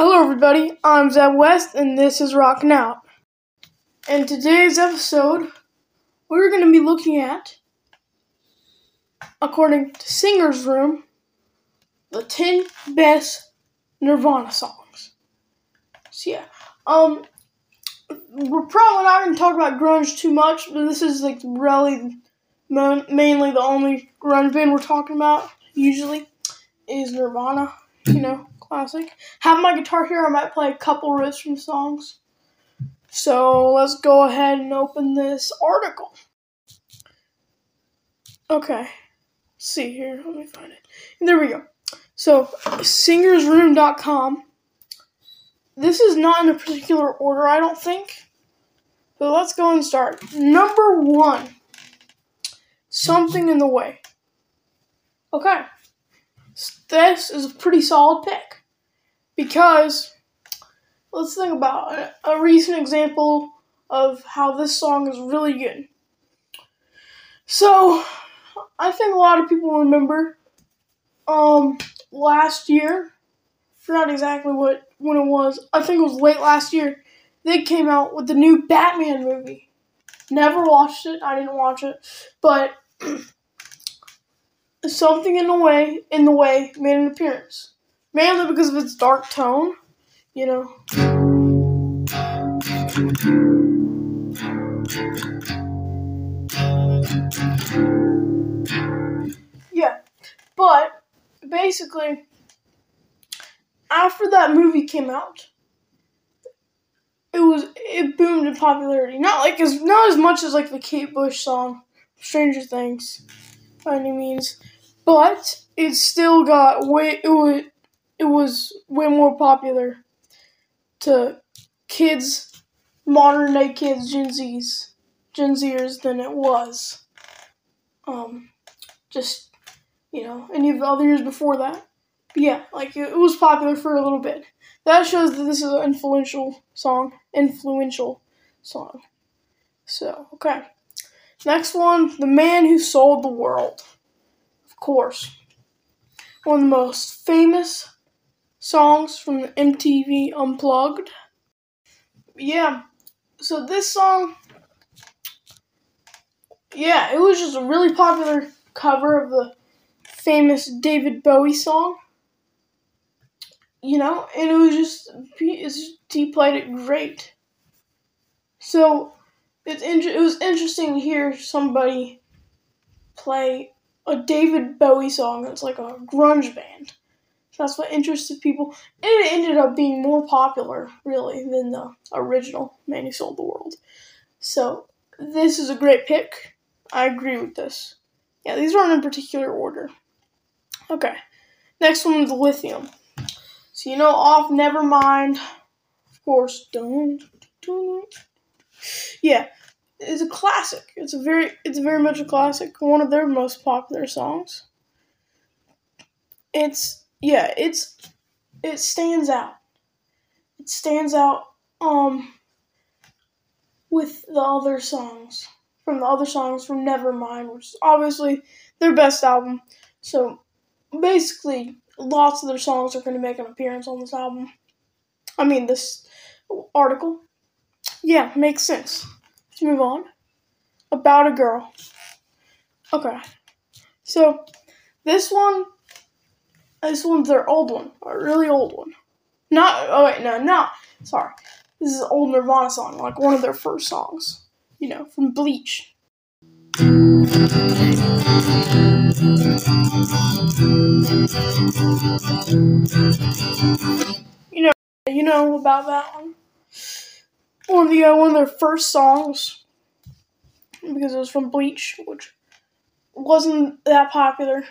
Hello, everybody. I'm Zeb West, and this is Rockin' Out. In today's episode, we're going to be looking at, according to Singer's Room, the 10 best Nirvana songs. So, yeah. Um, we're probably not going to talk about grunge too much, but this is like really mainly the only grunge band we're talking about, usually, is Nirvana. You know, classic. Have my guitar here. I might play a couple riffs from songs. So let's go ahead and open this article. Okay. Let's see here. Let me find it. There we go. So, singersroom.com. This is not in a particular order, I don't think. But let's go and start. Number one Something in the Way. Okay. This is a pretty solid pick because let's think about a, recent example of how this song is really good. So, I think a lot of people remember um last year. Forgot exactly what when it was. I think it was late last year. They came out with the new Batman movie. Never watched it. I didn't watch it, but something in the way in the way made an appearance. Mainly because of its dark tone, you know. Yeah. But basically after that movie came out, it was it boomed in popularity. Not like as not as much as like the Kate Bush song Stranger Things by any means, but it still got way it was it was way more popular to kids, modern day kids, Gen Zs, Gen Zers than it was. Um, just you know, any of the other years before that. But yeah, like it, it was popular for a little bit. That shows that this is an influential song. Influential song. So okay. Next one, The Man Who Sold the World. Of course. One of the most famous songs from MTV Unplugged. Yeah. So this song Yeah, it was just a really popular cover of the famous David Bowie song. You know, and it was just he played it great. So it's inter- it was interesting to hear somebody play a David Bowie song that's like a grunge band. That's what interested people. And it ended up being more popular, really, than the original Man Who Sold the World. So, this is a great pick. I agree with this. Yeah, these aren't in particular order. Okay. Next one is Lithium. So, you know, off Nevermind. Of course. Don't. yeah, it's a classic. It's a very, it's very much a classic. One of their most popular songs. It's yeah, it's it stands out. It stands out um with the other songs from the other songs from Nevermind, which is obviously their best album. So basically, lots of their songs are going to make an appearance on this album. I mean, this article. Yeah, makes sense. Let's move on. About a girl. Okay. So, this one, this one's their old one, a really old one. Not, oh wait, no, not, sorry. This is an old Nirvana song, like one of their first songs, you know, from Bleach. You know, you know about that one. One of the uh, one of their first songs because it was from Bleach, which wasn't that popular.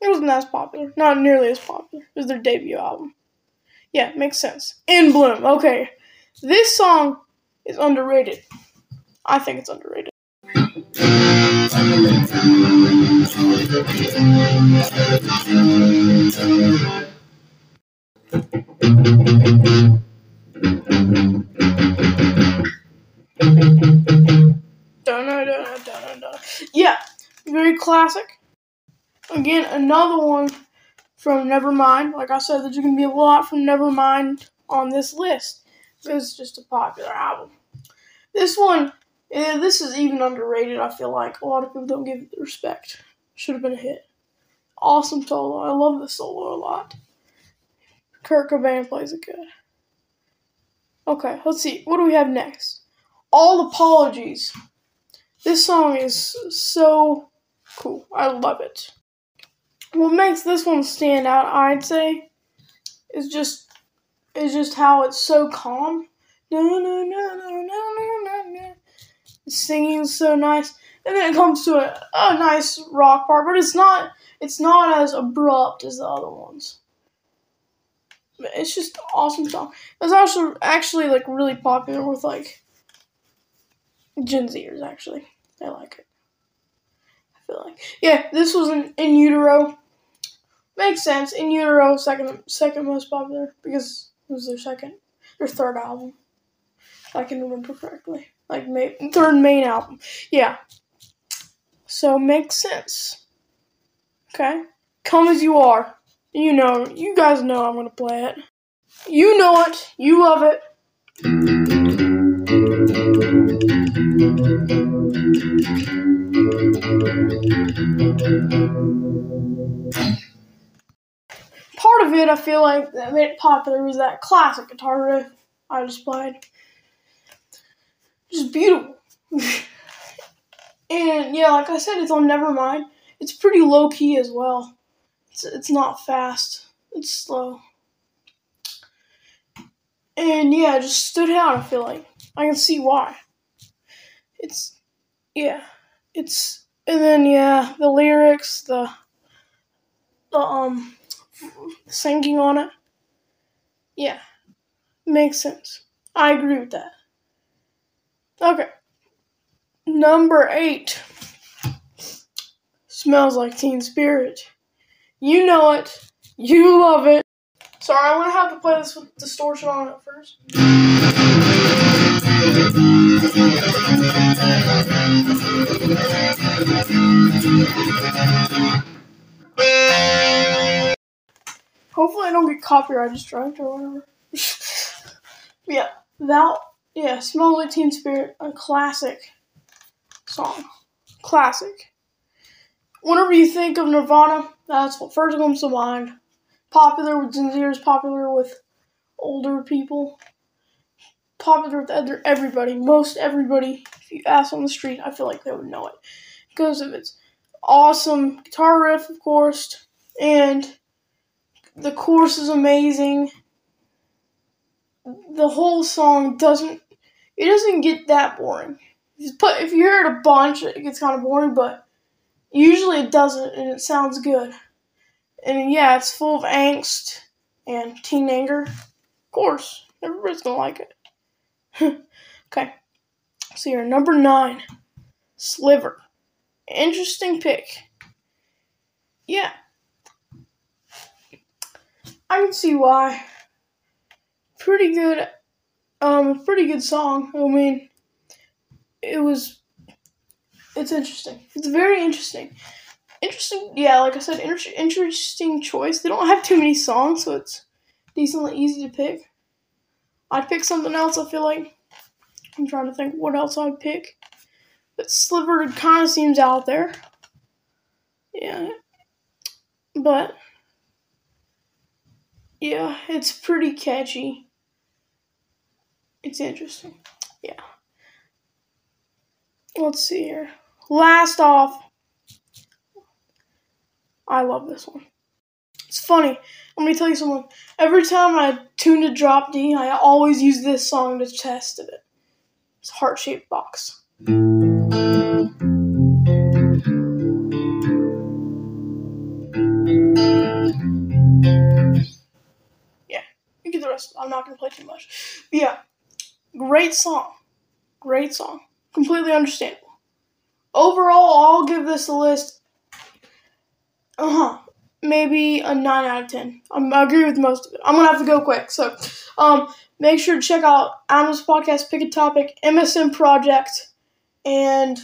It wasn't as popular, not nearly as popular as their debut album. Yeah, makes sense. In Bloom. Okay, this song is underrated. I think it's underrated. Yeah, very classic. Again, another one from Nevermind. Like I said, there's going to be a lot from Nevermind on this list. It's just a popular album. This one, eh, this is even underrated. I feel like a lot of people don't give it the respect. Should have been a hit. Awesome solo. I love the solo a lot. Kurt Cobain plays it good. Okay, let's see. What do we have next? All Apologies. This song is so cool. I love it. What makes this one stand out, I'd say, is just is just how it's so calm. No, no, no, no, no, no, no. The singing's so nice, and then it comes to a, a nice rock part, but it's not it's not as abrupt as the other ones. It's just an awesome song. It's also actually like really popular with like Gen Zers. Actually, they like it. I feel like yeah, this was in, in utero. Makes sense. In utero, second second most popular because it was their second, their third album. If I can remember correctly, like main, third main album. Yeah. So makes sense. Okay. Come as you are. You know, you guys know I'm gonna play it. You know it. You love it. Part of it, I feel like, that made it popular was that classic guitar riff I just played. Just beautiful. and yeah, like I said, it's on Nevermind. It's pretty low key as well. It's, it's not fast. It's slow. And yeah, it just stood out, I feel like. I can see why. It's yeah. It's and then yeah, the lyrics, the the um singing on it. Yeah. Makes sense. I agree with that. Okay. Number eight. Smells like Teen Spirit. You know it. You love it. Sorry, I'm gonna have to play this with distortion on it first. Hopefully, I don't get copyright striked or whatever. yeah, that yeah, smells like Teen Spirit, a classic song, classic. Whenever you think of Nirvana, that's what first comes to mind. Popular with Gen popular with older people, popular with everybody, most everybody. If you ask on the street, I feel like they would know it because of its awesome guitar riff, of course, and the chorus is amazing. The whole song doesn't it doesn't get that boring. But if you hear it a bunch, it gets kind of boring, but usually it doesn't, and it sounds good. And yeah, it's full of angst and teen anger. Of course, everybody's gonna like it. okay, so you're number nine, Sliver. Interesting pick. Yeah, I can see why. Pretty good, um, pretty good song. I mean, it was. It's interesting. It's very interesting. Interesting, yeah. Like I said, inter- interesting choice. They don't have too many songs, so it's decently easy to pick. I'd pick something else. I feel like I'm trying to think what else I'd pick. But Sliver kind of seems out there. Yeah, but yeah, it's pretty catchy. It's interesting. Yeah. Let's see here. Last off, I love this one. It's funny. Let me tell you something. Every time I tune to Drop D, I always use this song to test it. It's heart shaped box. The rest. I'm not gonna play too much. But yeah, great song, great song. Completely understandable. Overall, I'll give this a list. Uh huh. Maybe a nine out of ten. I'm, I agree with most of it. I'm gonna have to go quick. So, um, make sure to check out Adam's podcast, Pick a Topic, MSM Project, and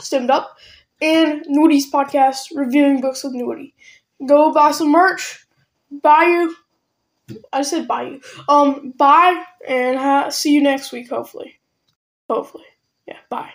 Stemmed Up, and Noody's podcast, Reviewing Books with Noody. go buy some merch. Buy you. I said bye. Um, bye and ha- see you next week. Hopefully. Hopefully. Yeah. Bye.